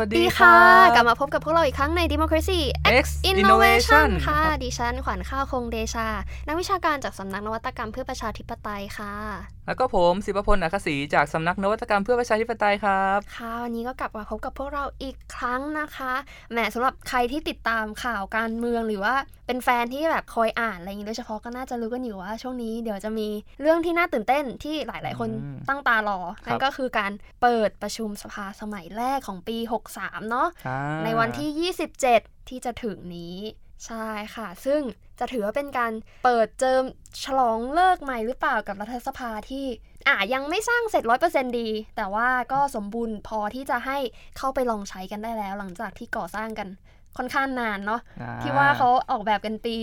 วัสดีค่ะ กลับมาพบกับพวกเราอีกครั้งใน Democracy X Innovation ค่ะ ดิฉันขวัญข้าวคงเดชา นักวิชาการจากสำนักนวัตกรรมเพื่อประชาธิปไตยค่ะแล้วก็ผมสิบพลอัคศรีจากสำนักนวัตกรรมเพื่อประชาธิปไตยครับ ค่ะ วันนี้ก็กลับมาพบกับพวกเราอีกครั้งนะคะแหมสำหรับใครที่ติดตามข่าวการเมืองหรือว่าเป็นแฟนที่แบบคอยอ่านอะไรอย่างนี้โดยเฉพาะก็น่าจะรู้กันอยู่ว่า ช่วงนี้เดี๋ยวจะมีเรื่องที่น่าตื่นเต้นที่หลาย ๆ คนอืมตั้งตารอนั่นก็คือการเปิดประชุมสภาสมัยแรกของปี 63 เนาะอ่าในวันที่ 27 ที่จะถึงนี้ ใช่ค่ะ ซึ่งจะถือว่าเป็นการเปิดเจิมฉลองเลิกใหม่หรือเปล่ากับรัฐสภาที่อะยังไม่สร้างเสร็จร้อยเปอร์เซนดี แต่ว่าก็สมบูรณ์พอที่จะให้เข้าไปลองใช้กันได้แล้ว หลังจากที่ก่อสร้างกันค่อนข้างนานเนาะอ่ที่ว่าเขาออกแบบกันปี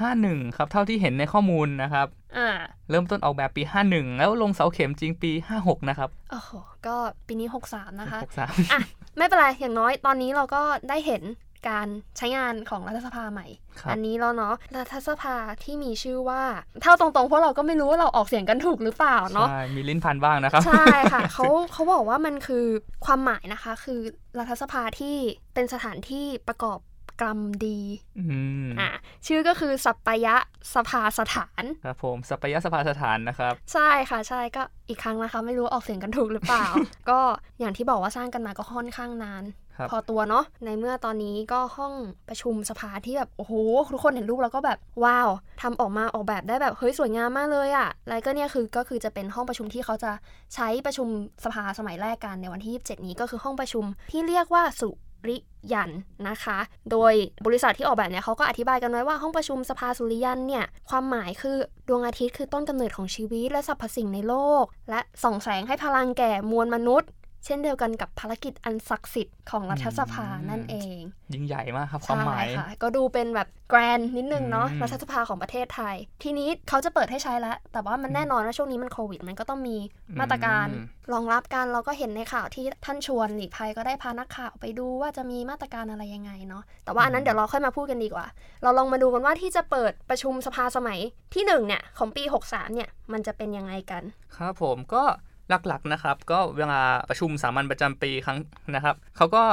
ห้าหนึ่งครับ เท่าที่เห็นในข้อมูลนะครับอ่าเริ่มต้นออกแบบปี51แล้วลงเสาเข็มจริงปี56นะครับโอ้โหก็ปีนี้63นะคะ63อะไม่เป็นไรอย่างน้อยตอนนี้เราก็ได้เห็น การใช้งานของรัฐสภาใหม่ครับอันนี้แล้วเนาะรัฐสภาที่มีชื่อว่า เท่าตรงๆเพราะเราก็ไม่รู้ว่าเราออกเสียงกันถูกหรือเปล่าเนาะใช่มีลิ้นพันบ้างนะครับ ใช่ค่ะเขาเขาบอกว่ามันคือความหมายนะคะ คือรัฐสภาที่เป็นสถานที่ประกอบกรรมดีอืมอะชื่อก็คือสัปปยะสภาสถาน ครับผม สัปยสภาสถานนะครับ ใช่ค่ะ ใช่ก็อีกครั้งนะคะ ไม่รู้ออกเสียงกันถูกหรือเปล่า ก็อย่างที่บอกว่าสร้างกันมาก็ค่อนข้างนานครับ พอตัวเนาะในเมื่อตอนนี้ก็ห้องประชุมสภาที่แบบโอ้โหทุกคนเห็นรูปแล้วก็แบบว้าวทำออกมาออกแบบได้แบบเฮ้ยสวยงามมากเลยอะ่ะแล้วก็เนี่ยคือก็คือจะเป็นห้องประชุมที่เขาจะใช้ประชุมสภาสมัยแรกกันในวันที่ 27 นี้ก็คือห้องประชุมที่เรียกว่าสุริยันนะคะ โดยบริษัทที่ออกแบบเนี่ยเขาก็อธิบายกันไว้ว่าห้องประชุมสภาสุริยันเนี่ย ความหมายคือดวงอาทิตย์คือต้นกำเนิดของชีวิตและสรรพสิ่งในโลก และส่องแสงให้พลังแก่มวลมนุษย์ เช่นเดียวกันกับภารกิจอันศักดิ์สิทธิ์ของรัฐสภานั่นเอง ยิ่งใหญ่มากครับความหมายใช่ค่ะก็ดูเป็นแบบแกรนนิดนึงเนาะอืมรัฐสภาของประเทศไทย ทีนี้เขาจะเปิดให้ใช้แล้ว แต่ว่ามันแน่นอนว่าช่วงนี้มันโควิด มันก็ต้องมีมาตรการอืมรองรับกันเราก็เห็นในข่าวที่ท่านชวนหลีกภัยก็ได้พานักข่าวไปดูว่าจะมีมาตรการอะไรยังไงเนาะแต่ว่าอันนั้นเดี๋ยวเราค่อยมาพูดกันดีกว่า เราลองมาดูกันว่าที่จะเปิดประชุมสภาสมัยที่หนึ่งเนี่ยของปี 63เนี่ยมันจะเป็นยังไงกัน ครับผมก็ หลักๆนะครับก็เวลาประชุมสามัญประจำปีครั้งนะครับเขาก็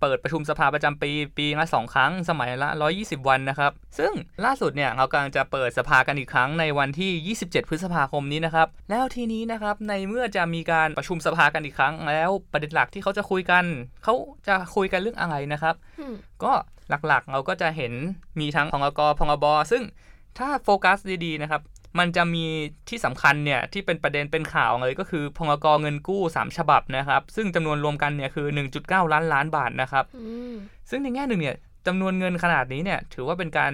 เปิดประชุมสภาประจำปีปีละสองครั้งสมัยละ 120 วันนะครับ ซึ่งล่าสุดเนี่ยเรากำลังจะเปิดสภากันอีกครั้งในวันที่ 27 พฤษภาคมนี้นะครับ แล้วทีนี้นะครับในเมื่อจะมีการประชุมสภากันอีกครั้ง แล้วประเด็นหลักที่เขาจะคุยกัน เขาจะคุยกันเรื่องอะไรนะครับอืมก็หลักๆเราก็จะเห็นมีทั้งพงกพงบซึ่งถ้าโฟกัสดีๆนะครับ มันจะมีที่สำคัญเนี่ยที่เป็นประเด็นเป็นข่าวเลยก็คือพงกเงินกู้ 3 ฉบับนะครับ ซึ่งจำนวนรวมกันเนี่ยคือ 1.9 ล้านล้านบาทนะครับอืมซึ่งในแง่หนึ่งเนี่ยจำนวนเงินขนาดนี้เนี่ยถือว่าเป็นการ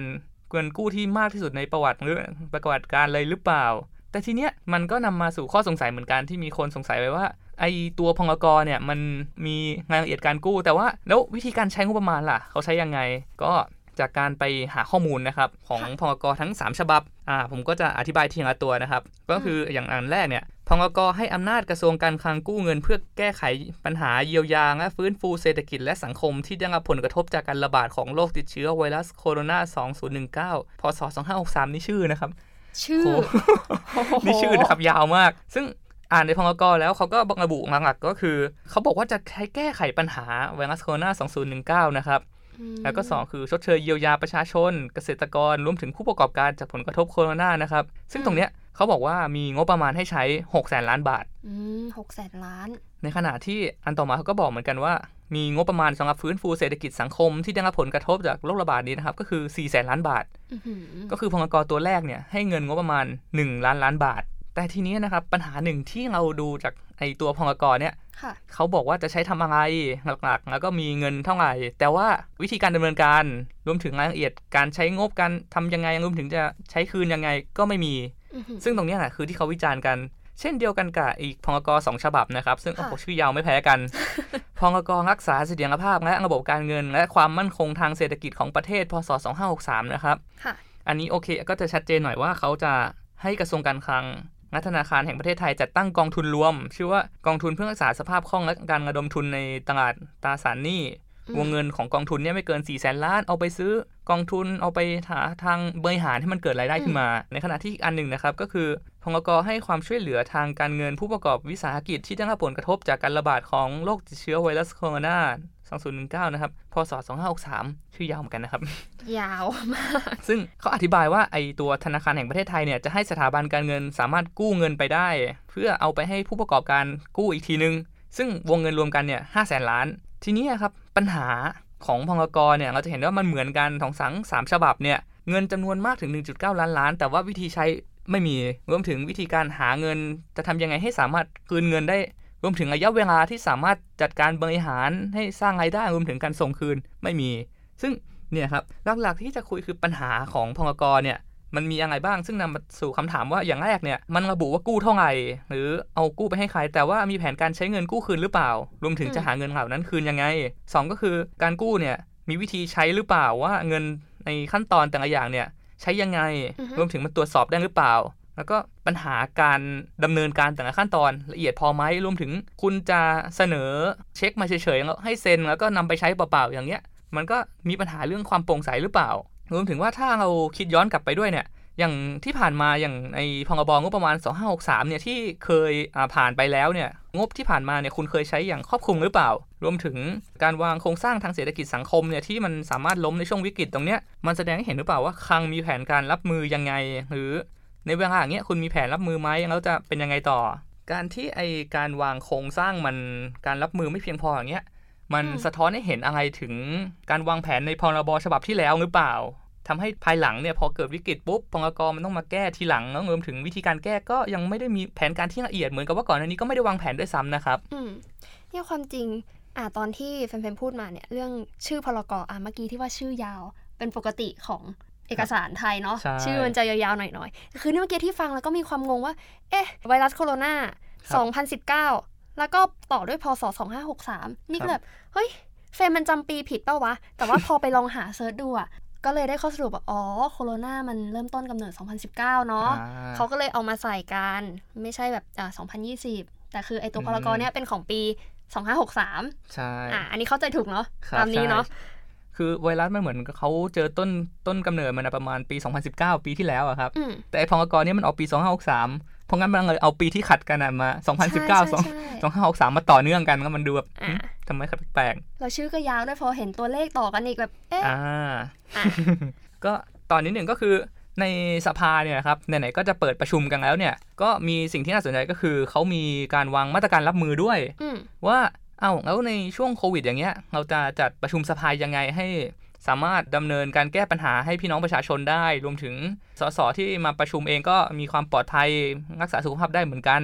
เงินกู้ที่มากที่สุดในประวัติหรือประวัติการเลยหรือเปล่า แต่ทีเนี้ยมันก็นำมาสู่ข้อสงสัยเหมือนกันที่มีคนสงสัยไว้ว่าไอตัวพงกเนี่ยมันมีรายละเอียดการกู้ แต่ว่าแล้ววิธีการใช้งบประมาณล่ะ เขาใช้ยังไง ก็ จากการไปหาข้อมูลนะครับของพงกทั้ง 3 ฉบับอ่าผมก็จะอธิบายทีละตัวนะครับ ก็คืออย่างอันแรกเนี่ยพงกให้อำนาจกระทรวงการคลังกู้เงิน เพื่อแก้ไขปัญหาเยียวยาและฟื้นฟูเศรษฐกิจและสังคมที่ได้รับผลกระทบจากการระบาดของโรคติดเชื้อไวรัสโคโรนา 2019 พศ 2563 นี่ชื่อนะครับ ชื่อโอ้นี่ชื่อนะครับยาวมาก ซึ่งอ่านในพงกแล้วเขาก็ระบุหลักๆก็คือ เขาบอกว่าจะใช้แก้ไขปัญหาไวรัสโคโรนา 2019 นะครับอืม แล้วก็ 2 คือชดเชยเยียวยาประชาชน เกษตรกรรวมถึงผู้ประกอบการจากผลกระทบโควิดนะครับ ซึ่งตรงเนี้ยเขาบอกว่ามีงบประมาณให้ใช้6แสนล้านบาทอืมหกแสนล้าน ในขณะที่อันต่อมาเขาก็บอกเหมือนกันว่า มีงบประมาณสำหรับฟื้นฟูเศรษฐกิจสังคมที่ได้รับผลกระทบจากโรคระบาดนี้นะครับ ก็คือ4แสนล้านบาทอื้อหือก็คือพงกตัวแรกเนี่ยให้เงินงบประมาณ 1 ล้านล้านบาท แต่ทีนี้นะครับปัญหาหนึ่งที่เราดูจากไอตัวพงกเนี่ยค่ะ เขาบอกว่าจะใช้ทำอะไรหลักๆ แล้วก็มีเงินเท่าไหร่ แต่ว่าวิธีการดำเนินการรวมถึงรายละเอียดการใช้งบการทำยังไงรวมถึงจะใช้คืนยังไงก็ไม่มีอื้อหือซึ่งตรงเนี้ยแหละคือที่เขาวิจารณ์กันเช่นเดียวกันกับอีกพงกสองฉบับนะครับ ซึ่งโอ้โหค่ะชื่อยาวไม่แพ้กันพงกรักษาเสถียรภาพ และระบบการเงิน และความมั่นคงทางเศรษฐกิจของประเทศพศ2563 นะครับค่ะอันนี้โอเคก็จะชัดเจนหน่อยว่าเขาจะให้กระทรวงการคลัง และธนาคารแห่งประเทศไทยจัดตั้งกองทุนรวม ชื่อว่ากองทุนเพื่อรักษาสภาพคล่องและการระดมทุนในตลาดตราสารหนี้วงเงินของกองทุนเนี่ยไม่เกิน4ี่แสนล้านเอาไปซื้อกองทุนเอาไปหาทางบริหารให้มันเกิดรายได้ขึ้นมา ในขณะที่อีกอันหนึ่งนะครับ ก็คือพงกให้ความช่วยเหลือทางการเงินผู้ประกอบวิสาหกิจที่ได้รับผลกระทบจากการระบาดของโรคติดเชื้อไวรัสโคโรนา 2019 นะครับ พศ 2563 ชื่อยาวเหมือนกันนะครับ ยาวมาก ซึ่งเขาอธิบายว่าไอตัวธนาคารแห่งประเทศไทยเนี่ย จะให้สถาบันการเงินสามารถกู้เงินไปได้ เพื่อเอาไปให้ผู้ประกอบการกู้อีกทีนึง ซึ่งวงเงินรวมกันเนี่ยห้าแสนล้าน ทีนี้ครับ ปัญหาของพงกรเนี่ย เราจะเห็นว่ามันเหมือนกันของสังสามฉบับเนี่ย เงินจำนวนมากถึง 1.9 ล้านล้าน แต่ว่าวิธีใช้ไม่มี รวมถึงวิธีการหาเงินจะทำยังไงให้สามารถคืนเงินได้ รวมถึงระยะเวลาที่สามารถจัดการบริหารให้สร้างรายได้รวมถึงการส่งคืนไม่มี ซึ่งเนี่ยครับหลักๆที่จะคุยคือปัญหาของพงกรเนี่ยมันมีอะไรบ้าง ซึ่งนำมาสู่คำถามว่าอย่างแรกเนี่ยมันระบุว่ากู้เท่าไหร่หรือเอากู้ไปให้ใคร แต่ว่ามีแผนการใช้เงินกู้คืนหรือเปล่า รวมถึงจะหาเงินเหล่านั้นคืนยังไงสองก็คือการกู้เนี่ยมีวิธีใช้หรือเปล่าว่าเงินในขั้นตอนแต่ละอย่างเนี่ยใช้ยังไง รวมถึงมันตรวจสอบได้หรือเปล่า แล้วก็ปัญหาการดำเนินการแต่ละขั้นตอนละเอียดพอไหมรวมถึงคุณจะเสนอเช็คมาเฉยๆแล้วให้เซ็นแล้วก็นำไปใช้เปล่าๆอย่างเงี้ย มันก็มีปัญหาเรื่องความโปร่งใสหรือเปล่า รวมถึงว่าถ้าเราคิดย้อนกลับไปด้วยเนี่ยอย่างที่ผ่านมาอย่างในพงบงบประมาณ 2563 เนี่ยที่เคยผ่านไปแล้วเนี่ยงบที่ผ่านมาเนี่ยคุณเคยใช้อย่างครอบคลุมหรือเปล่า รวมถึงการวางโครงสร้างทางเศรษฐกิจสังคมเนี่ยที่มันสามารถล้มในช่วงวิกฤตตรงเนี้ยมันแสดงให้เห็นหรือเปล่าว่าคลังมีแผนการรับมือยังไง หรือ ในเวลาอย่างเงี้ยคุณมีแผนรับมือไหมแล้วจะเป็นยังไงต่อ การที่ไอการวางโครงสร้างมันการรับมือไม่เพียงพออย่างเงี้ยมันสะท้อนให้เห็นอะไรถึงการวางแผนในพรบฉบับที่แล้วหรือเปล่าทำให้ภายหลังเนี่ยพอเกิดวิกฤตปุ๊บพงกรมันต้องมาแก้ทีหลังแล้วรวมถึงวิธีการแก้ก็ยังไม่ได้มีแผนการที่ละเอียดเหมือนกับว่าก่อนหน้านี้ก็ไม่ได้วางแผนด้วยซ้ำนะครับอืมเนี่ยความจริงอ่าตอนที่แฟนๆพูดมาเนี่ยเรื่องชื่อพลกอะเมื่อกี้ที่ว่าชื่อยาวเป็นปกติของ เอกสารไทยเนาะใช่ชื่อมันจะยาวๆหน่อยๆ คือเนี่ยเมื่อกี้ที่ฟังแล้วก็มีความงงว่า เอ๊ะ ไวรัสโคโรนา 2019 แล้วก็ต่อด้วยพศ 2563 นี่ก็แบบ เฮ้ย เฟรมมันจำปีผิดเปล่าวะ แต่ว่าพอไปลองหาเซิร์ชดูอะก็เลยได้ข้อสรุปว่า อ๋อ โคโรนามันเริ่มต้นกำเนิด 2019 เนาะอ่าเขาก็เลยเอามาใส่กัน ไม่ใช่แบบอ่า2020 แต่คือไอตัวพลกรเนี่ยเป็นของปี 2563 ใช่อะอันนี้เข้าใจถูกเนาะครับตามนี้เนาะใช่ คือไวรัสมันเหมือนเขาเจอต้นต้นกำเนิดมันนะประมาณปี 2019 ปีที่แล้วอะครับอืมแต่ไอพงกรเนี่ยมันออกปี 2563 เพราะงั้นมันเลยเอาปีที่ขัดกันอะมาใช่2019ใช่ใช่2563 มาต่อเนื่องกันก็มันดูแบบอะหึทำไมขัดแปลกแล้วชื่อก็ยาวด้วยพอเห็นตัวเลขต่อกันอีกแบบเอ๊ะๆอ่าอะก็ตอนนี้หนึ่งก็คือในสภาเนี่ยครับไหนๆก็จะเปิดประชุมกันแล้วเนี่ย ก็มีสิ่งที่น่าสนใจก็คือเขามีการวางมาตรการรับมือด้วยอืมว่า เอ้าแล้วในช่วงโควิดอย่างเงี้ย เราจะจัดประชุมสภายังไงให้สามารถดำเนินการแก้ปัญหาให้พี่น้องประชาชนได้ รวมถึงสสที่มาประชุมเองก็มีความปลอดภัยรักษาสุขภาพได้เหมือนกัน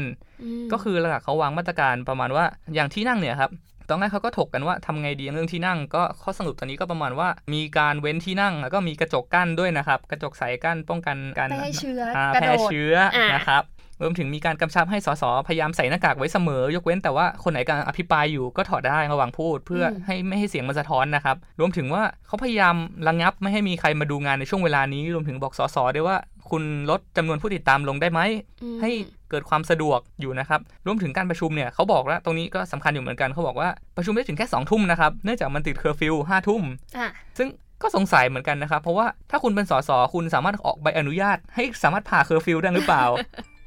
มก็คือหลักๆเขาวางมาตรการประมาณว่าอย่างที่นั่งเนี่ยครับตอนแรกเขาก็ถกกันว่าทำไงดีเรื่องที่นั่ง ก็ข้อสรุปตอนนี้ก็ประมาณว่า มีการเว้นที่นั่งแล้วก็มีกระจกกั้นด้วยนะครับ กระจกใสกั้นป้องกันการไม่ให้เชื้ออ่ากระแพโดร่ดเชื้ออ่านนะครับ รวมถึงมีการกำชับให้สสพยายามใส่หน้ากากไว้เสมอ ยกเว้นแต่ว่าคนไหนกำลังอภิปรายอยู่ก็ถอดได้ระหว่างพูด เพื่ออืมให้ไม่ให้เสียงมันสะท้อนนะครับ รวมถึงว่าเขาพยายามระงับไม่ให้มีใครมาดูงานในช่วงเวลานี้ รวมถึงบอกสสด้วยว่า คุณลดจำนวนผู้ติดตามลงได้ไหมอืมให้เกิดความสะดวกอยู่นะครับ รวมถึงการประชุมเนี่ยเขาบอกแล้วตรงนี้ก็สำคัญอยู่เหมือนกันเขาบอกว่าประชุมได้ถึงแค่สองทุ่มนะครับเนื่องจากมันติดเคอร์ฟิวห้าทุ่มอะซึ่งก็สงสัยเหมือนกันนะครับ เพราะว่าถ้าคุณเป็นสสคุณสามารถออกใบอนุญาตให้สามารถผ่าเคอร์ฟิวได้หรือเปล่า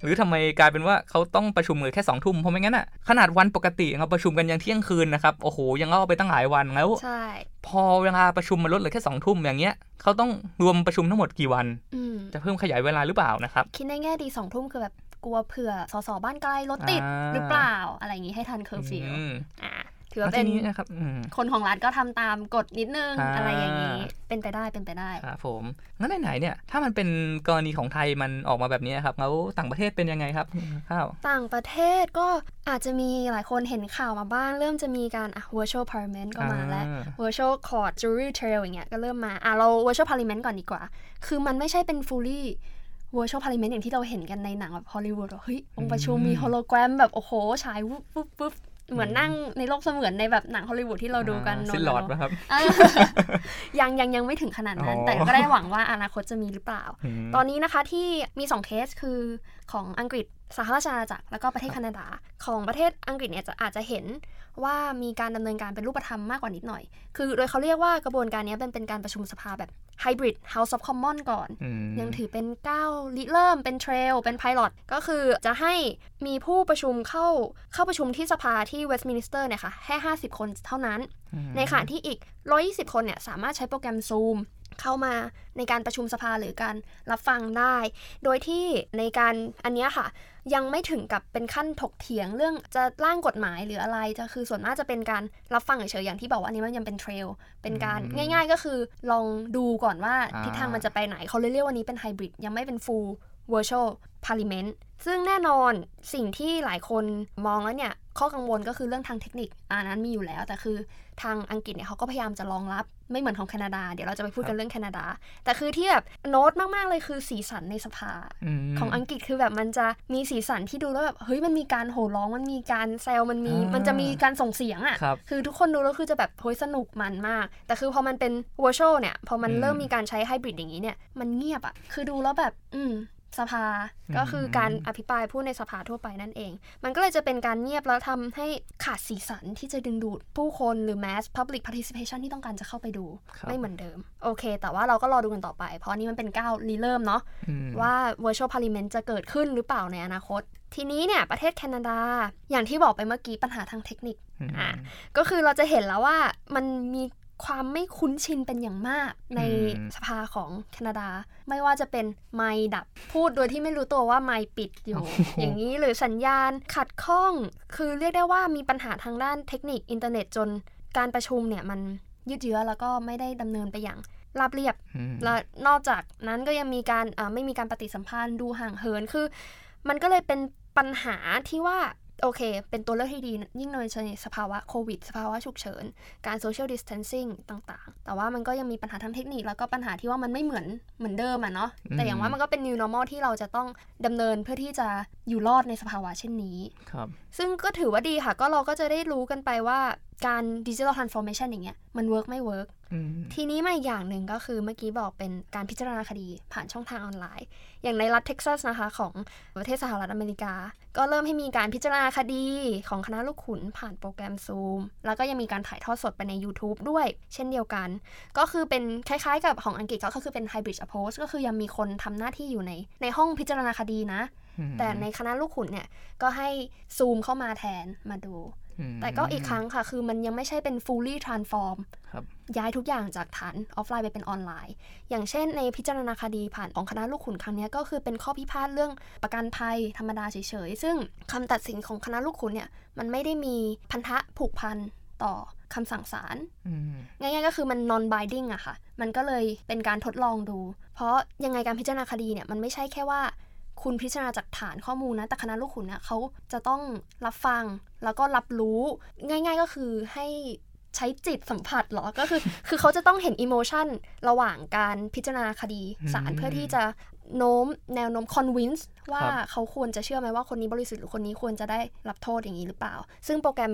หรือทำไมกลายเป็นว่าเขาต้องประชุมเลยแค่สองทุ่มเพราะไม่งั้นอะขนาดวันปกติเราประชุมกันยังเที่ยงคืนนะครับโอ้โหยังเล่าไปตั้งหลายวันแล้วใช่พอเวลาประชุมมันลดเหลือแค่สองทุ่มอย่างเงี้ยเขาต้องรวมประชุมทั้งหมดกี่วันอืมจะเพิ่มขยายเวลาหรือเปล่านะครับคิดในแง่ดีสองทุ่มคือแบบกลัวเผื่อสสบ้านไกลรถติดอ่าหรือเปล่าอะไรอย่างงี้ให้ทันเคอร์ฟิวอืมอะ ถือแล้วว่าเป็ทีนี้นะครับอืมคนของร้านก็ทำตามกฎนิดนึงอ่าอะไรอย่างนี้ เป็นไปได้เป็นไปได้ครับผมงั้นไหนๆเนี่ย ถ้ามันเป็นกรณีของไทยมันออกมาแบบนี้ครับแล้วต่างประเทศเป็นยังไงครับข้าวต่างประเทศก็อาจจะมีหลายคนเห็นข่าวมาบ้าง เริ่มจะมีการอะ virtual parliament ก็มาแล้วอ่า virtual court jury trial อย่างเงี้ยก็เริ่มมาอะเรา virtual parliament ก่อนดีกว่า คือมันไม่ใช่เป็น fully virtual parliament อย่างที่เราเห็นกันในหนังแบบฮอลลีวูดเฮ้ยองค์ประชุมมีโฮโลแกรมแบบ โอ้โหฉายวุบวุบวุบ เหมือนนั่งในโลกเสมือนในแบบหนังฮอลลีวูดที่เราดูกันซินหลอดเนอะนะครับเออยังยังยังไม่ถึงขนาดนั้นอ๋อแต่ก็ได้หวังว่าอนาคตจะมีหรือเปล่าอืมตอนนี้นะคะที่มี 2 เคสคือของอังกฤษ สหราชอาณาจักรแล้วก็ประเทศแคนาดาของประเทศอังกฤษเนี่ยจะอาจจะเห็นว่ามีการดำเนินการเป็นรูปธรรมมากกว่านิดหน่อย คือโดยเขาเรียกว่ากระบวนการนี้เป็นเป็นการประชุมสภาแบบไฮบริด House of Commons ก่อนอืมยังถือเป็นก้าวริเริ่มเป็นเทรลเป็นไพลอตก็คือจะให้มีผู้ประชุมเข้าเข้าประชุมที่สภาที่เวสต์มินสเตอร์เนี่ยค่ะแค่ 50 คนเท่านั้นอืมในขณะที่อีก 120 คนเนี่ยสามารถใช้โปรแกรม Zoom เข้ามาในการประชุมสภาหรือการรับฟังได้ โดยที่ในการอันเนี้ยค่ะ ยังไม่ถึงกับเป็นขั้นถกเถียงเรื่องจะร่างกฎหมายหรืออะไรจะคือส่วนมากจะเป็นการรับฟังเฉยๆอย่างที่บอกว่าอันนี้มันยังเป็นเทรลเป็นการอืมง่ายๆก็คือลองดูก่อนว่าอ่าทิศทางมันจะไปไหนเขาเลยเรียกว่านี้เป็นไฮบริดยังไม่เป็น full virtual parliament ซึ่งแน่นอนสิ่งที่หลายคนมองแล้วเนี่ย ข้อกังวลก็คือเรื่องทางเทคนิคอันนั้นมีอยู่แล้ว แต่คือ ทางอังกฤษเนี่ยเขาก็พยายามจะรองรับไม่เหมือนของแคนาดา เดี๋ยวเราจะไปพูดกันเรื่องแคนาดา แต่คือที่แบบโน้ตมากๆเลยคือสีสันในสภามของอังกฤษคือแบบมันจะมีสีสันที่ดูแล้วแบบเฮ้ยมันมีการโห่ร้องมันมีการแซวมันมีอ่ามัมันจะมีการส่งเสียงอะ่ะครับคือทุกคนดูแล้วคือจะแบบเฮ้ยสนุกมันมาก แต่คือพอมันเป็น virtual เนี่ยพอมันอืมเริ่มมีการใช้ไฮบริดอย่างนี้เนี่ยมันเงียบอะ่ะคือดูแล้วแบบ อืม สภาก็คือการอภิปรายพูดในสภาทั่วไปนั่นเอง มันก็เลยจะเป็นการเงียบแล้วทำให้ขาดสีสันที่จะดึงดูดผู้คนหรือ mass public participation ที่ต้องการจะเข้าไปดูครับไม่เหมือนเดิม โอเค แต่ว่าเราก็รอดูกันต่อไป เพราะอันนี้มันเป็นก้าวรีเริ่มเนาะอืมว่า virtual parliament จะเกิดขึ้นหรือเปล่าในอนาคต ทีนี้เนี่ยประเทศแคนาดา อย่างที่บอกไปเมื่อกี้ปัญหาทางเทคนิคอืมอะก็คือเราจะเห็นแล้วว่ามันมี ความไม่คุ้นชินเป็นอย่างมากในอืมสภาของแคนาดา ไม่ว่าจะเป็นไมค์ดับพูดโดยที่ไม่รู้ตัวว่าไมค์ปิดอยู่ อย่างนี้หรือสัญญาณขัดข้อง คือเรียกได้ว่ามีปัญหาทางด้านเทคนิคอินเทอร์เน็ตจนการประชุมเนี่ยมันยืดเยื้อแล้วก็ไม่ได้ดำเนินไปอย่างราบเรียบอืมและนอกจากนั้นก็ยังมีการอ่าไม่มีการปฏิสัมพันธ์ดูห่างเหินคือ มันก็เลยเป็นปัญหาที่ว่า โอเค เป็นตัวเลือกที่ดี ยิ่งในสภาวะโควิด สภาวะฉุกเฉิน การ social distancing ต่างๆ แต่ว่ามันก็ยังมีปัญหาทางเทคนิค แล้วก็ปัญหาที่ว่ามันไม่เหมือนเหมือนเดิมอะเนาะ แต่อย่างว่ามันก็เป็น new normal ที่เราจะต้องดำเนินเพื่อที่จะอยู่รอดในสภาวะเช่นนี้ ครับ ซึ่งก็ถือว่าดีค่ะ ก็เราก็จะได้รู้กันไปว่าการ digital transformation อย่างเงี้ยมัน work ไม่ work อืมทีนี้มาอีกอย่างหนึ่งก็คือเมื่อกี้บอกเป็นการพิจารณาคดีผ่านช่องทางออนไลน์ อย่างในรัฐเท็กซัสนะคะของประเทศสหรัฐอเมริกา ก็เริ่มให้มีการพิจารณาคดีของคณะลูกขุนผ่านโปรแกรม Zoom แล้วก็ยังมีการถ่ายทอดสดไปใน YouTube ด้วย เช่นเดียวกัน ก็คือเป็นคล้ายๆ กับของอังกฤษก็คือเป็น hybrid approach ก็คือยังมีคนทำหน้าที่อยู่ในในห้องพิจารณาคดีนะอืมแต่ในคณะลูกขุนเนี่ยก็ให้ซูมเข้ามาแทนมาดูอืม แต่ก็อีกครั้งค่ะ คือมันยังไม่ใช่เป็น fully transform ครับย้ายทุกอย่างจากฐานออฟไลน์ไปเป็นออนไลน์ อย่างเช่นในพิจารณาคดีผ่านของคณะลูกขุนครั้งเนี้ยก็คือเป็นข้อพิพาทเรื่องประกันภัยธรรมดาเฉยๆ ซึ่งคำตัดสินของคณะลูกขุนเนี่ยมันไม่ได้มีพันธะผูกพันต่อคำสั่งศาลอืมง่ายๆก็คือมัน non binding อะค่ะ มันก็เลยเป็นการทดลองดู เพราะยังไงการพิจารณาคดีเนี่ยมันไม่ใช่แค่ว่า คุณพิจารณาจากฐานข้อมูลนะ แต่คณะลูกขุนเนี่ยเขาจะต้องรับฟังแล้วก็รับรู้ ง่าย ๆ ก็คือให้ใช้จิตสัมผัสเหรอ ก็คือ คือเขาจะต้องเห็นอิโมชันระหว่างการพิจารณาคดีศาลอืมเพื่อที่จะโน้มแนวโน้ม convince ว่าครับเขาควรจะเชื่อไหมว่าคนนี้บริสุทธิ์หรือคนนี้ควรจะได้รับโทษอย่างนี้หรือเปล่า ซึ่งโปรแกรม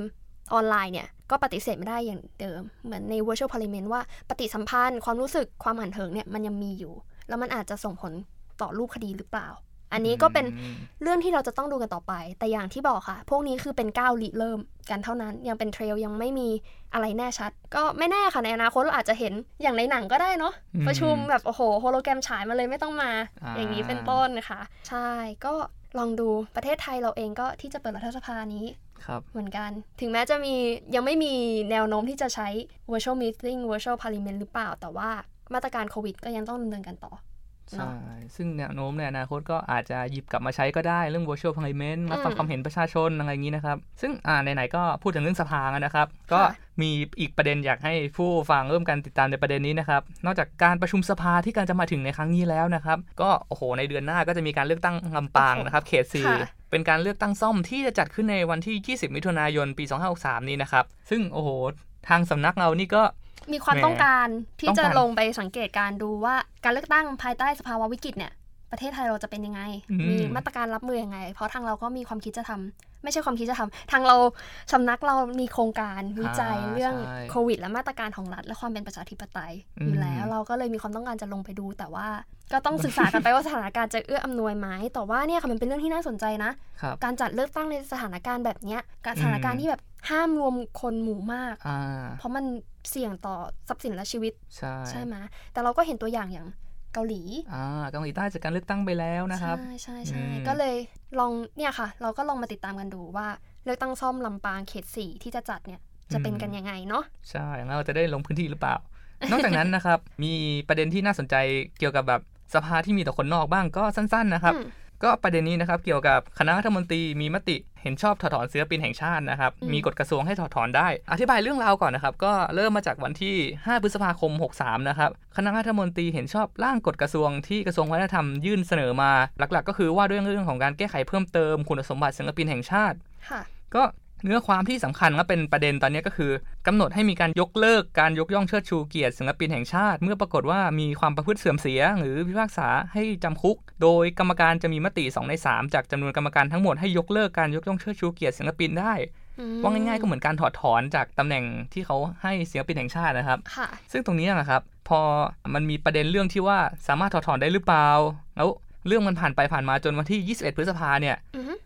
ออนไลน์เนี่ย ก็ปฏิเสธไม่ได้อย่างเดิม เหมือนใน virtual parliament ว่าปฏิสัมพันธ์ ความรู้สึกความหันเถิงเนี่ยมันยังมีอยู่ แล้วมันอาจจะส่งผลต่อรูปคดีหรือเปล่า อันนี้ก็เป็นอืมเรื่องที่เราจะต้องดูกันต่อไป แต่อย่างที่บอกค่ะ พวกนี้คือเป็นก้าวริเริ่มกันเท่านั้น ยังเป็นเทรลยังไม่มีอะไรแน่ชัด ก็ไม่แน่ค่ะในอนาคตเราอาจจะเห็นอย่างในหนังก็ได้เนาะอืมประชุมแบบโอ้โหโฮโลแกรมฉายมาเลยไม่ต้องมาอ่าอย่างนี้เป็นต้นนะคะ ใช่ก็ลองดูประเทศไทยเราเองก็ที่จะเปิดรัฐสภานี้ครับเหมือนกัน ถึงแม้จะมียังไม่มีแนวโน้มที่จะใช้ virtual meeting virtual parliament หรือเปล่า แต่ว่ามาตรการโควิดก็ยังต้องดำเนินกันต่อเนอะ ใช่ ซึ่งแนวโน้มในอนาคตก็อาจจะหยิบกลับมาใช้ก็ได้เรื่อง virtual parliament มาฟังอืมความเห็นประชาชนอะไรอย่างนี้นะครับ ซึ่งอ่าไหนๆก็พูดถึงเรื่องสภากันนะครับ ก็มีอีกประเด็นอยากให้ผู้ฟังร่วมกันติดตามในประเด็นนี้นะครับ นอกจากการประชุมสภาที่กำลังจะมาถึงในครั้งนี้แล้วนะครับ ก็โอ้โหในเดือนหน้าก็จะมีการเลือกตั้งลำปางนะครับ เขตสี่ค่ะเป็นการเลือกตั้งซ่อมที่จะจัดขึ้นในวันที่ 20 มิถุนายน ปี 2563 นี้นะครับ ซึ่งโอ้โห ทางสำนักเรานี่ก็ มีความแหมต้องการที่ต้องจะการลงไปสังเกตการณ์ดูว่าการเลือกตั้งภายใต้สภาวะวิกฤตเนี่ย ประเทศไทยเราจะเป็นยังไงอืมมีมาตรการรับมือยังไง เพราะทางเราก็มีความคิดจะทำไม่ใช่ความคิดจะทำทางเราสำนักเรามีโครงการวิจัยอ่าเรื่องใช่โควิด และมาตรการของรัฐ และความเป็นประชาธิปไตยอยู่แล้ว เราก็เลยมีความต้องการจะลงไปดูแต่ว่า ก็ต้องศึกษากันไปว่าสถานการณ์จะเอื้ออำนวยไหมแต่ว่าเนี่ยค่ะมันเป็นเรื่องที่น่าสนใจนะครับการจัดเลือกตั้งในสถานการณ์แบบเนี้ยการสถานการณ์ที่แบบห้ามรวมคนหมู่มากอ่าเพราะมันเสี่ยงต่อทรัพย์สินและชีวิต ใช่ใช่ไหมแต่เราก็เห็นตัวอย่างอย่างเกาหลีอ่าเกาหลีใต้จัดการเลือกตั้งไปแล้วนะครับ ใช่ใช่ใช่อืมก็เลยลองเนี่ยค่ะ เราก็ลองมาติดตามกันดูว่าเลือกตั้งซ่อมลำปางเขตสี่ที่จะจัดเนี่ยจะเป็นกันยังไงเนาะใช่แล้วเราจะได้ลงพื้นที่หรือเปล่า นอกจากนั้นนะครับ มีประเด็นที่น่าสนใจเกี่ยวกับแบบ สภาที่มีแต่คนนอกบ้างก็สั้นๆนะครับอืมก็ประเด็นนี้นะครับเกี่ยวกับคณะรัฐมนตรีมีมติเห็นชอบถอดถอนศิลปินแห่งชาตินะครับอืมมีกฎกระทรวงให้ถอดถอนได้ อธิบายเรื่องราวก่อนนะครับ ก็เริ่มมาจากวันที่ 5 พฤษภาคม 63 นะครับ คณะรัฐมนตรีเห็นชอบร่างกฎกระทรวงที่กระทรวงวัฒนธรรมยื่นเสนอมา หลัก ๆ ก็คือว่าด้วยเรื่องของการแก้ไขเพิ่มเติมคุณสมบัติศิลปินแห่งชาติค่ะก็ เนื้อความที่สำคัญก็เป็นประเด็นตอนนี้ก็คือกำหนดให้มีการยกเลิกการยกย่องเชิดชูเกียรติศิลปินแห่งชาติ เมื่อปรากฏว่ามีความประพฤติเสื่อมเสีย หรือพิพากษาให้จำคุก โดยกรรมการจะมีมติ 2 ใน 3 จากจำนวนกรรมการทั้งหมดให้ยกเลิกการยกย่องเชิดชูเกียรติศิลปินได้ว่าง่ายๆก็เหมือนการถอดถอนจากตำแหน่งที่เขาให้ศิลปินแห่งชาตินะครับ ซึ่งตรงนี้นะครับพอมันมีประเด็นเรื่องที่ว่าสามารถถอดถอนได้หรือเปล่าแล้วเรื่องมันผ่านไปผ่านมาจนวันที่ 21 พฤษภาเนี่ย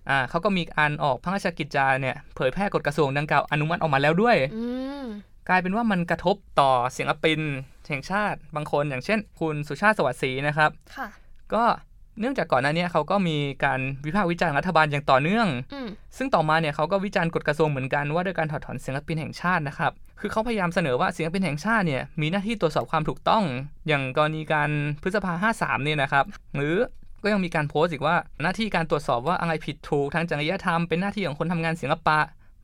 อือฮึอ่าเขาก็มีการออกพระราชกิจจาเนี่ยเผยแพร่กฎกระทรวงดังกล่าวอนุมัติออกมาแล้วด้วยอืมกลายเป็นว่ามันกระทบต่อศิลปินแห่งชาติบางคน อย่างเช่น คุณสุชาติสวัสดิ์ศรีนะครับค่ะก็เนื่องจากก่อนหน้านี้เขาก็มีการวิพากษ์วิจารณ์รัฐบาลอย่างต่อเนื่องอืมซึ่งต่อมาเนี่ยเขาก็วิจารณ์กฎกระทรวงเหมือนกันว่าด้วยการถอดถอนศิลปินแห่งชาตินะครับ คือเขาพยายามเสนอว่าศิลปินแห่งชาติเนี่ยมีหน้าที่ตรวจสอบความถูกต้อง อย่างกรณีการพฤษภา 53 เนี่ยนะครับ หรือ ก็ยังมีการโพสต์อีกว่าหน้าที่การตรวจสอบว่าอะไรผิดถูกทางจริยธรรมเป็นหน้าที่ของคนทำงานศิลปะ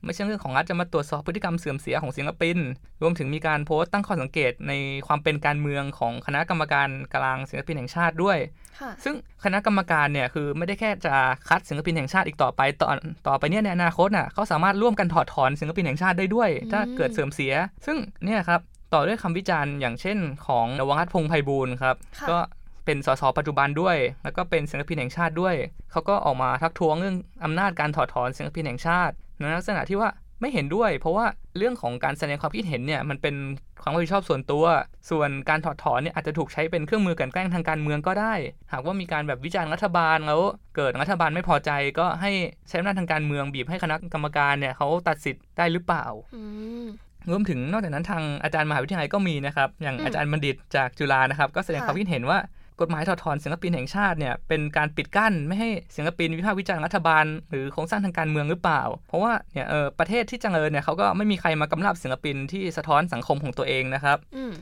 ไม่ใช่เรื่องของรัฐจะมาตรวจสอบพฤติกรรมเสื่อมเสียของศิลปิน รวมถึงมีการโพสต์ตั้งข้อสังเกตในความเป็นการเมืองของคณะกรรมการกลางศิลปินแห่งชาติด้วยค่ะซึ่งคณะกรรมการเนี่ยคือไม่ได้แค่จะคัดศิลปินแห่งชาติอีกต่อไปต่อต่อไปเนี่ยในอนาคตน่ะเขาสามารถร่วมกันถอดถอนศิลปินแห่งชาติได้ด้วย ถ้าเกิดเสื่อมเสีย ซึ่งเนี่ยครับต่อด้วยคำวิจารณ์อย่างเช่น ของนวรัตน์พงษ์ไพบูลย์ครับค่ะก็ เป็นสสปัจจุบันด้วย แล้วก็เป็นศิลปินแห่งชาติด้วย เขาก็ออกมาทักท้วงเรื่องอำนาจการถอดถอนศิลปินแห่งชาติในลักษณะที่ว่าไม่เห็นด้วย เพราะว่าเรื่องของการแสดงความคิดเห็นเนี่ยมันเป็นความรับผิดชอบส่วนตัว ส่วนการถอดถอนเนี่ยอาจจะถูกใช้เป็นเครื่องมือกลันแกล้งทางการเมืองก็ได้ หากว่ามีการแบบวิจารณ์รัฐบาลแล้ว เกิดรัฐบาลไม่พอใจก็ให้ใช้อำนาจทางการเมืองบีบให้คณะกรรมการเนี่ยเขาตัดสิทธิ์ได้หรือเปล่าอืมรวมถึงนอกจากนั้นทางอาจารย์มหาวิทยาลัยก็มีนะครับ อย่างอืมอาจารย์บัณฑิตจากจุฬานะครับ ก็แสดงค่ะความคิดเห็นว่า กฎหมายถอดถอนศิลปินแห่งชาติเนี่ยเป็นการปิดกั้นไม่ให้ศิลปินวิพากษ์วิจารณ์รัฐบาล หรือโครงสร้างทางการเมืองหรือเปล่า เพราะว่าเนี่ยเออประเทศที่เจริญเนี่ยเขาก็ไม่มีใครมากำราบศิลปินที่สะท้อนสังคมของตัวเองนะครับอืม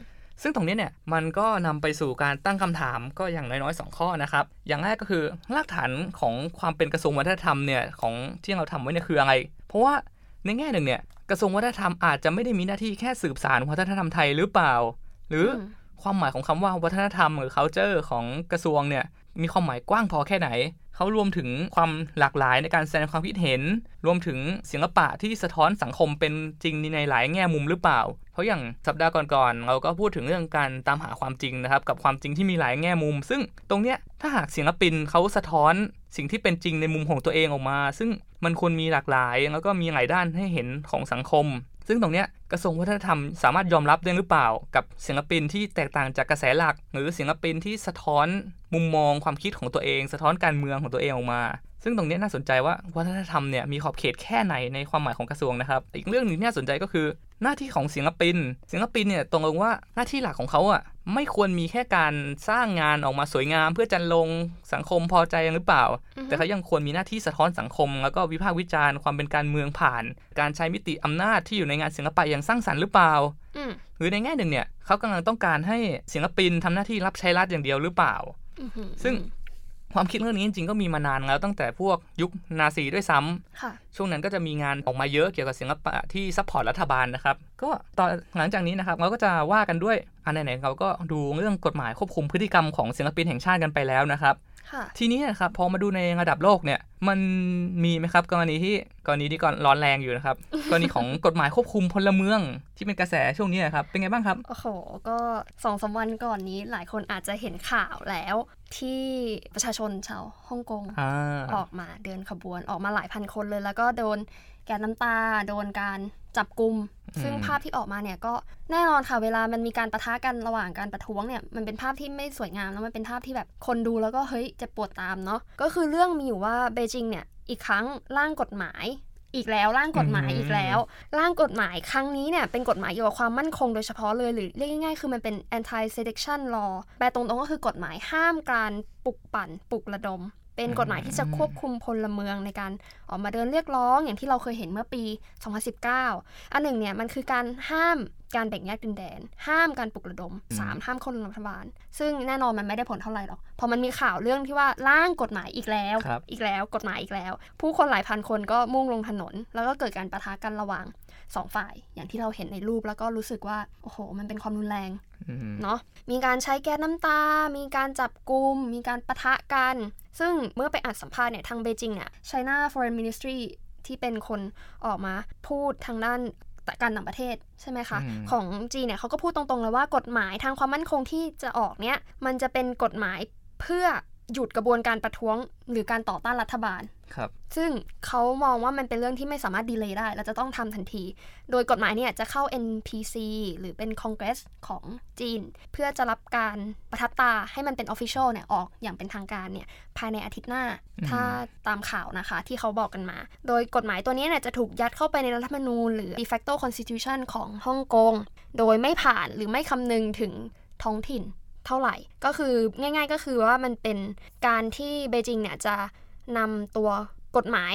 ซึ่งตรงนี้เนี่ยมันก็นำไปสู่การตั้งคำถามก็อย่างน้อยๆ 2 ข้อนะครับ อย่างแรกก็คือรากฐานของความเป็นกระทรวงวัฒนธรรมเนี่ยของที่เราทำไว้เนี่ยคืออะไร เพราะว่าในแง่หนึ่งเนี่ยกระทรวงวัฒนธรรมอาจจะไม่ได้มีหน้าที่แค่สืบสานวัฒนธรรมไทยหรือเปล่า หรืออม ความหมายของคำว่าวัฒนธรรมหรือ culture ของกระทรวงเนี่ยมีความหมายกว้างพอแค่ไหน เขารวมถึงความหลากหลายในการแสดงความคิดเห็น รวมถึงศิลปะที่สะท้อนสังคมเป็นจริงในหลายแง่มุมหรือเปล่า เพราะอย่างสัปดาห์ก่อนๆ เราก็พูดถึงเรื่องการตามหาความจริงนะครับ กับความจริงที่มีหลายแง่มุม ซึ่งตรงเนี้ยถ้าหากศิลปินเขาสะท้อนสิ่งที่เป็นจริงในมุมของตัวเองออกมา ซึ่งมันควรมีหลากหลาย แล้วก็มีหลายด้านให้เห็นของสังคม ซึ่งตรงเนี้ยกระทรวงวัฒนธรรมสามารถยอมรับได้หรือเปล่า กับศิลปินที่แตกต่างจากกระแสหลัก หรือศิลปินที่สะท้อนมุมมองความคิดของตัวเอง สะท้อนการเมืองของตัวเองออกมา ซึ่งตรงเนี้ยน่าสนใจว่าวัฒนธรรมเนี่ยมีขอบเขตแค่ไหนในความหมายของกระทรวงนะครับ อีกเรื่องหนึ่งที่น่าสนใจก็คือ หน้าที่ของศิลปินศิลปินเนี่ยตรงลงว่าหน้าที่หลักของเขาอะไม่ควรมีแค่การสร้างงานออกมาสวยงาม เพื่อจันลงสังคมพอใจหรือเปล่าอือฮึแต่เขายังควรมีหน้าที่สะท้อนสังคม แล้วก็วิพากษ์วิจารณ์ความเป็นการเมืองผ่าน การใช้มิติอำนาจที่อยู่ในงานศิลปะอย่างสร้างสรรค์หรือเปล่าอืมหรือในแง่หนึ่งเนี่ยเขากำลังต้องการให้ศิลปินทำหน้าที่รับใช้รัฐอย่างเดียวหรือเปล่าอือหือซึ่ง ความคิดเรื่องนี้จริงๆก็มีมานานแล้วตั้งแต่พวกยุคนาซีด้วยซ้ำค่ะช่วงนั้นก็จะมีงานออกมาเยอะเกี่ยวกับศิลปะที่ support รัฐบาลนะครับ ก็ตอนหลังจากนี้นะครับเราก็จะว่ากันด้วยอันไหนๆเราก็ดูเรื่องกฎหมายควบคุมพฤติกรรมของศิลปินแห่งชาติกันไปแล้วนะครับค่ะทีนี้นะครับพอมาดูในระดับโลกเนี่ยมันมีไหมครับกรณีที่กรณีที่ก่อนร้อนแรงอยู่นะครับกรณีของกฎหมายควบคุมพลเมืองที่เป็นกระแสช่วงนี้นะครับเป็นไงบ้างครับโอ้โหก็สองสามวันก่อนนี้หลายคนอาจจะเห็นข่าวแล้ว ที่ประชาชนชาวฮ่องกงอ่าออกมาเดินขบวนออกมาหลายพันคนเลยแล้วก็โดนแก๊สน้ำตา โดนการจับกลุ่มอืมซึ่งภาพที่ออกมาเนี่ยก็แน่นอนค่ะเวลามันมีการประทะกันระหว่างการประท้วงเนี่ยมันเป็นภาพที่ไม่สวยงามแล้วมันเป็นภาพที่แบบคนดูแล้วก็เฮ้ยเจ็บปวดตามเนาะก็คือเรื่องมีอยู่ว่าเบจิงเนี่ยอีกครั้งร่างกฎหมาย อีกแล้วร่างกฎหมายอีกแล้ว ร่างกฎหมายครั้งนี้เนี่ยเป็นกฎหมายเกี่ยวกับความมั่นคงโดยเฉพาะเลยหรือเรียกง่ายๆคือมันเป็น anti sedition law แปลตรงๆก็คือกฎหมายห้ามการปลุกปั่นปลุกระดม เป็นกฎหมายที่จะควบคุมพลเมืองในการออกมาเดินเรียกร้องอย่างที่เราเคยเห็นเมื่อปี 2019 อันหนึ่งเนี่ยมันคือการห้ามการแบ่งแยกดินแดน ห้ามการปลุกระดม 3 ห้ามคนรัฐบาล ซึ่งแน่นอนมันไม่ได้ผลเท่าไหร่หรอกพอมันมีข่าวเรื่องที่ว่าร่างกฎหมายอีกแล้วครับอีกแล้วกฎหมายอีกแล้ว ผู้คนหลายพันคนก็มุ่งลงถนน แล้วก็เกิดการประทะกันระหว่างสองฝ่าย อย่างที่เราเห็นในรูปแล้วก็รู้สึกว่า โอ้โห มันเป็นความรุนแรงอืมเนาะมีการใช้แก๊สน้ำตา มีการจับกลุ่มมีการประทะกันซึ่งเมื่อไปอ่านสัมภาษณ์เนี่ยทางเบจิงเนี่ย China Foreign Ministry ที่เป็นคนออกมาพูดทางด้านการต่างประเทศใช่ไหมคะอืมของจีนเนี่ยเขาก็พูดตรงๆเลยว่ากฎหมายทางความมั่นคงที่จะออกเนี่ยมันจะเป็นกฎหมายเพื่อ หยุดกระบวนการประท้วงหรือการต่อต้านรัฐบาล ครับ ซึ่งเขามองว่ามันเป็นเรื่องที่ไม่สามารถดีเลย์ได้ และจะต้องทำทันที โดยกฎหมายเนี่ยจะเข้า NPC หรือเป็นคอนเกรสของจีน เพื่อจะรับการประทับตาให้มันเป็น Official เนี่ยออกอย่างเป็นทางการเนี่ยภายในอาทิตย์หน้าอืมถ้าตามข่าวนะคะที่เขาบอกกันมา โดยกฎหมายตัวนี้เนี่ยจะถูกยัดเข้าไปในรัฐธรรมนูญหรือ de facto constitution ของฮ่องกง โดยไม่ผ่านหรือไม่คำนึงถึงท้องถิ่น เท่าไหร่ ก็คือง่าย ๆ ก็คือว่ามันเป็นการที่เบจิงเนี่ยจะนำตัวกฎหมาย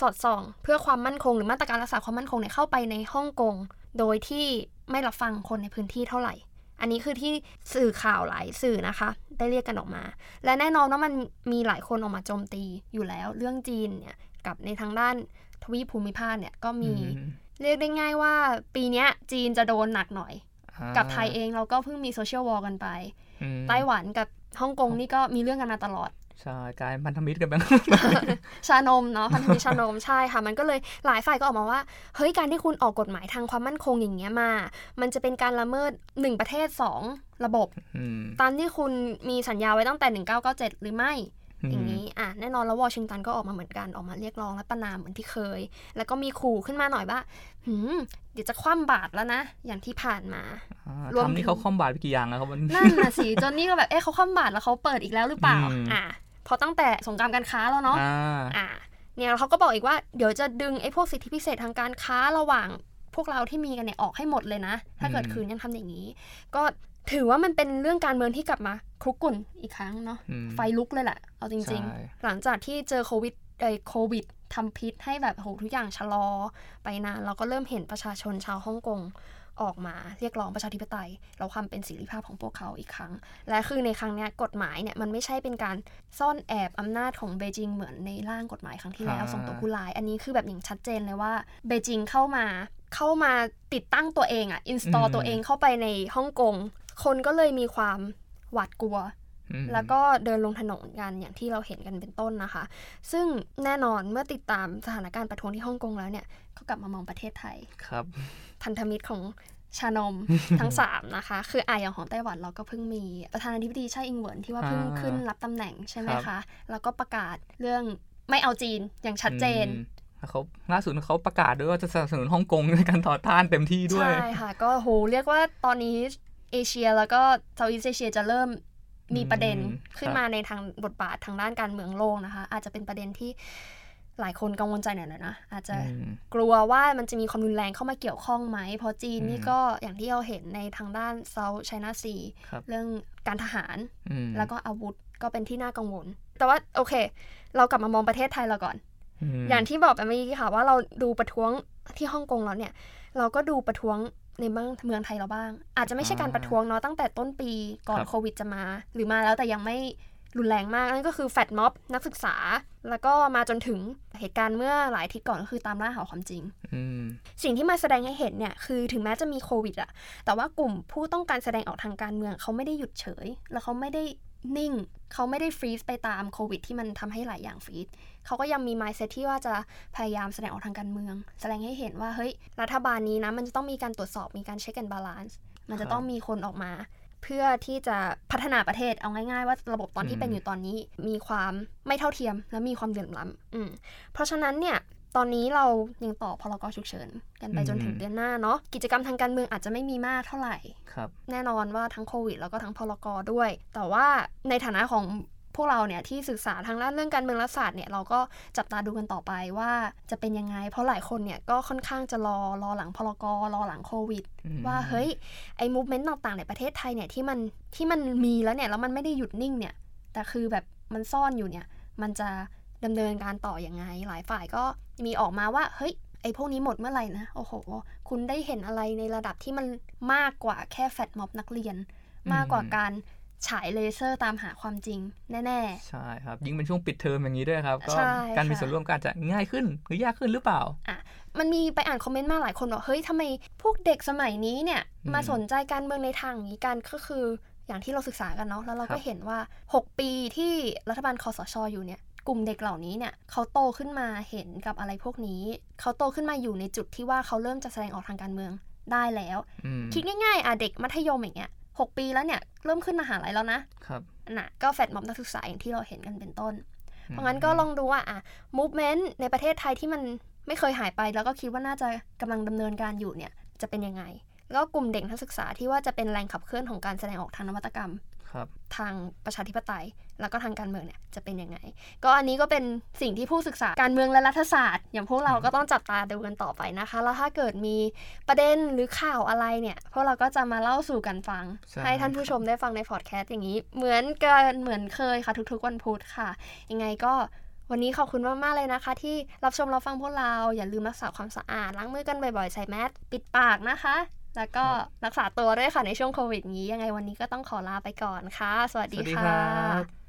สอดส่อง เพื่อความมั่นคงหรือมาตรการรักษาความมั่นคงเนี่ยเข้าไปในฮ่องกง โดยที่ไม่รับฟังคนในพื้นที่เท่าไหร่ อันนี้คือที่สื่อข่าวหลายสื่อนะคะ ได้เรียกกันออกมา และแน่นอนว่ามันมีหลายคนออกมาโจมตีอยู่แล้ว เรื่องจีนเนี่ยกับในทางด้านทวีปภูมิภาคเนี่ยก็มีอืมเรียกได้ง่ายว่าปีเนี้ยจีนจะโดนหนักหน่อยอ่ากับไทยเองเราก็เพิ่งมีโซเชียลวอลกันไปอืม ไต้หวันกับฮ่องกงนี่ก็มีเรื่องกันมาตลอดใช่กลายพันธมิตรกันไปชานมเนาะพันธมิตรชานมใช่ค่ะ มันก็เลยหลายฝ่ายก็ออกมาว่า เฮ้ยการที่คุณออกกฎหมายทางความมั่นคงอย่างเงี้ยมา มันจะเป็นการละเมิดหนึ่งประเทศสองระบบอืมตามที่คุณมีสัญญาไว้ตั้งแต่ 1997 หรือไม่ อืมอย่างนี้อะแน่นอนแล้ววอชิงตันก็ออกมาเหมือนกันออกมาเรียกร้องและประนามเหมือนที่เคย แล้วก็มีขู่ขึ้นมาหน่อยว่าหืมเดี๋ยวจะคว่ำบาตรแล้วนะ อย่างที่ผ่านมาอ่ารวมทำถึนี่งเขาคอมบาทไปกี่อย่างแล้วครับมันนั่นน่ะสิจนนี่ก็แบบเอ๊ะเขาคว่ำบาตรแล้วเขาเปิดอีกแล้วหรือเปล่าอืมอะเพราะตั้งแต่สงครามการค้าแล้วเนาะอ่าอะเนี่ยเขาก็บอกอีกว่าเดี๋ยวจะดึงไอ้พวกสิทธิพิเศษทางการค้าระหว่างพวกเราที่มีกันเนี่ยออกให้หมดเลยนะ ถ้าเกิดอืมคืนยังทำอย่างนี้ ก็ ถือว่ามันเป็นเรื่องการเมืองที่กลับมาคลุกกลุ่นอีกครั้งเนาะอืมไฟลุกเลยแหละเอาจริงใช่ๆหลังจากที่เจอโควิดไอโควิดทำพิษให้แบบโหทุกอย่างชะลอไปนานเราก็เริ่มเห็นประชาชนชาวฮ่องกงออกมาเรียกร้องประชาธิปไตยแล้วความเป็นเสรีภาพของพวกเขาอีกครั้ง และคือในครั้งเนี้ยกฎหมายเนี่ยมันไม่ใช่เป็นการซ่อนแอบอำนาจของเบจิงเหมือนในร่างกฎหมายครั้งที่แล้วอ่าส่งตัวผู้ร้าย อันนี้คือแบบอย่างชัดเจนเลยว่าเบจิงเข้ามาเข้ามาติดตั้งตัวเองอะอินสตอลตัวเองเข้าไปในฮ่องกง คนก็เลยมีความหวาดกลัวอืมแล้วก็เดินลงถนนกันอย่างที่เราเห็นกันเป็นต้นนะคะ ซึ่งแน่นอนเมื่อติดตามสถานการณ์ประท้วงที่ฮ่องกงแล้วเนี่ยก็กลับมามองประเทศไทยครับพันธมิตรของชานมทั้ง 3 นะคะ คืออะอย่างของไต้หวันเราก็เพิ่งมี ประธานาธิบดีไช่อิงเหวินที่ว่าเพิ่งอ่าขึ้นรับตำแหน่งใช่ไหมครัคะบแล้วก็ประกาศเรื่องไม่เอาจีนอย่างชัดเจนอืมแล้วเขาล่าสุดเขาประกาศด้วยว่าจะสนับสนุนฮ่องกงในการต่อต้านเต็มที่ด้วย ใช่ค่ะ ก็โหเรียกว่าตอนนี้ เอเชียแล้วก็เซาท์อีสเอเชียจะเริ่มมีประเด็นอืมขึ้นมาในทางบทบาททางด้านการเมืองโลกนะคะ อาจจะเป็นประเด็นที่หลายคนกังวลใจหน่อยนะ อาจจะอืมกลัวว่ามันจะมีความรุนแรงเข้ามาเกี่ยวข้องไหม เพราะจีนนี่อืมก็อย่างที่เราเห็นในทางด้านเซาท์ไชน่าซีครับเรื่องการทหารอืมแล้วก็อาวุธก็เป็นที่น่ากังวล แต่ว่าโอเค เรากลับมามองประเทศไทยเราก่อนมอย่างที่บอกไปเมื่อกี้ค่ะว่าเราดูประท้วงที่ฮ่องกงแล้วเนี่ย เราก็ดูประท้วง ในบ้างเมืองไทยเราบ้าง อาจจะไม่ใช่การประท้วงเนาะตั้งแต่ต้นปีก่อนโควิดจะมา หรือมาแล้วแต่ยังไม่ รุนแรงมากนั่นก็คือแฟดม็อบนักศึกษา แล้วก็มาจนถึงเหตุการณ์เมื่อหลายอาทิตย์ก่อนก็คือตามล่าหาความจริงอืมสิ่งที่มาแสดงให้เห็นเนี่ยคือถึงแม้จะมีโควิดอะแต่ว่ากลุ่มผู้ต้องการแสดงออกทางการเมืองเขาไม่ได้หยุดเฉย แล้วเขาไม่ได้นิ่ง เขาไม่ได้ฟรีซไปตามโควิด ที่มันทำให้หลายอย่างฟรีซเขาก็ยังมี mindset ที่ว่าจะพยายามแสดงออกทางการเมือง แสดงให้เห็นว่าเฮ้ยรัฐบาลนี้นะมันจะต้องมีการตรวจสอบมีการ check and balance มันจะต้องมีคนออกมา เพื่อที่จะพัฒนาประเทศเอาง่ายๆ ว่าระบบตอนที่เป็นอยู่ตอนนี้ มีความไม่เท่าเทียม และมีความเหลื่อมล้ำอืมเพราะฉะนั้นเนี่ยตอนนี้เรายังต่อพรกฉุกเฉินกันไปจนถึงเดือนหน้าเนาะกิจกรรมทางการเมืองอาจจะไม่มีมากเท่าไหร่ครับแน่นอนว่าทั้งโควิดแล้วก็ทั้งพรกด้วย แต่ว่าในฐานะของ พวกเราเนี่ยที่ศึกษาทางด้านเรื่องการเมืองรัฐศาสตร์เนี่ยเราก็จับตาดูกันต่อไปว่าจะเป็นยังไง เพราะหลายคนเนี่ยก็ค่อนข้างจะรอรอหลังพรกรอหลังโควิดอืมว่าเฮ้ยไอ้มูฟเมนต์ต่างๆในประเทศไทยเนี่ยที่มันที่มันมีแล้วเนี่ยแล้วมันไม่ได้หยุดนิ่งเนี่ยแต่คือแบบมันซ่อนอยู่เนี่ยมันจะดำเนินการต่ออยังไง หลายฝ่ายก็มีออกมาว่าเฮ้ยไอ้พวกนี้หมดเมื่อไหร่นะโอ้โห คุณได้เห็นอะไรในระดับที่มันมากกว่าแค่แฟลช ม็อบนักเรียน มากกว่าการ ฉายเลเซอร์ตามหาความจริงแน่ใช่ครับ ยิ่งเป็นช่วงปิดเทอมอย่างนี้ด้วยครับ ก็ใช่การมีค่ะส่วนร่วมก็อาจจะง่ายขึ้นหรือยากขึ้นหรือเปล่าๆมันมีไปอ่านคอมเมนต์มาหลายคนบอกเฮ้ยทำไมพวกเด็กสมัยนี้เนี่ยอืมมาสนใจการเมืองในทางนี้กันก็คืออย่างที่เราศึกษากันเนาะแล้วเราครัก็บเห็นว่า 6 ปีที่รัฐบาลคอสชอยู่เนี่ยกลุ่มเด็กเหล่านี้เนี่ยเขาโตขึ้นมาเห็นกับอะไรพวกนี้ เขาโตขึ้นมาอยู่ในจุดที่ว่าเขาเริ่มจะแสดงออกทางการเมืองได้แล้วอืมคิดง่ายๆอะเด็กมัธยมอย่างเงี้ย หกปีแล้วเนี่ย เริ่มขึ้นมหาลัยแล้วนะครับน่ะก็แฟดม็อบนักศึกษาอย่างที่เราเห็นกันเป็นต้น เพราะงั้นก็ลองดูว่าอะ movement ในประเทศไทยที่มันไม่เคยหายไป แล้วก็คิดว่าน่าจะกำลังดำเนินการอยู่เนี่ยจะเป็นยังไง แล้วก็กลุ่มเด็กนักศึกษาที่ว่าจะเป็นแรงขับเคลื่อนของการแสดงออกทางนวัตกรรมครับ ทางประชาธิปไตย แล้วก็ทางการเมืองเนี่ยจะเป็นยังไง ก็อันนี้ก็เป็นสิ่งที่ผู้ศึกษาการเมืองและรัฐศาสตร์ อย่างพวกเราก็ต้องจับตาดูกันต่อไปนะคะ แล้วถ้าเกิดมีประเด็นหรือข่าวอะไรเนี่ย พวกเราก็จะมาเล่าสู่กันฟังใช่ให้ท่านผู้ชมได้ฟังในพอดแคสต์อย่างนี้ เหมือนกันเหมือนเคยค่ะ ทุกๆวันพุธค่ะ ยังไงก็วันนี้ขอบคุณมาก ๆ เลยนะคะ ที่รับชมรับฟังพวกเราอย่าลืมรักษาความสะอาดล้างมือกันบ่อยๆใส่แมสปิดปากนะคะ แล้วก็รักษาตัวด้วยค่ะในช่วงโควิดนี้ ยังไงวันนี้ก็ต้องขอลาไปก่อนค่ะ สวัสสดีวัสดีคค่ะรับ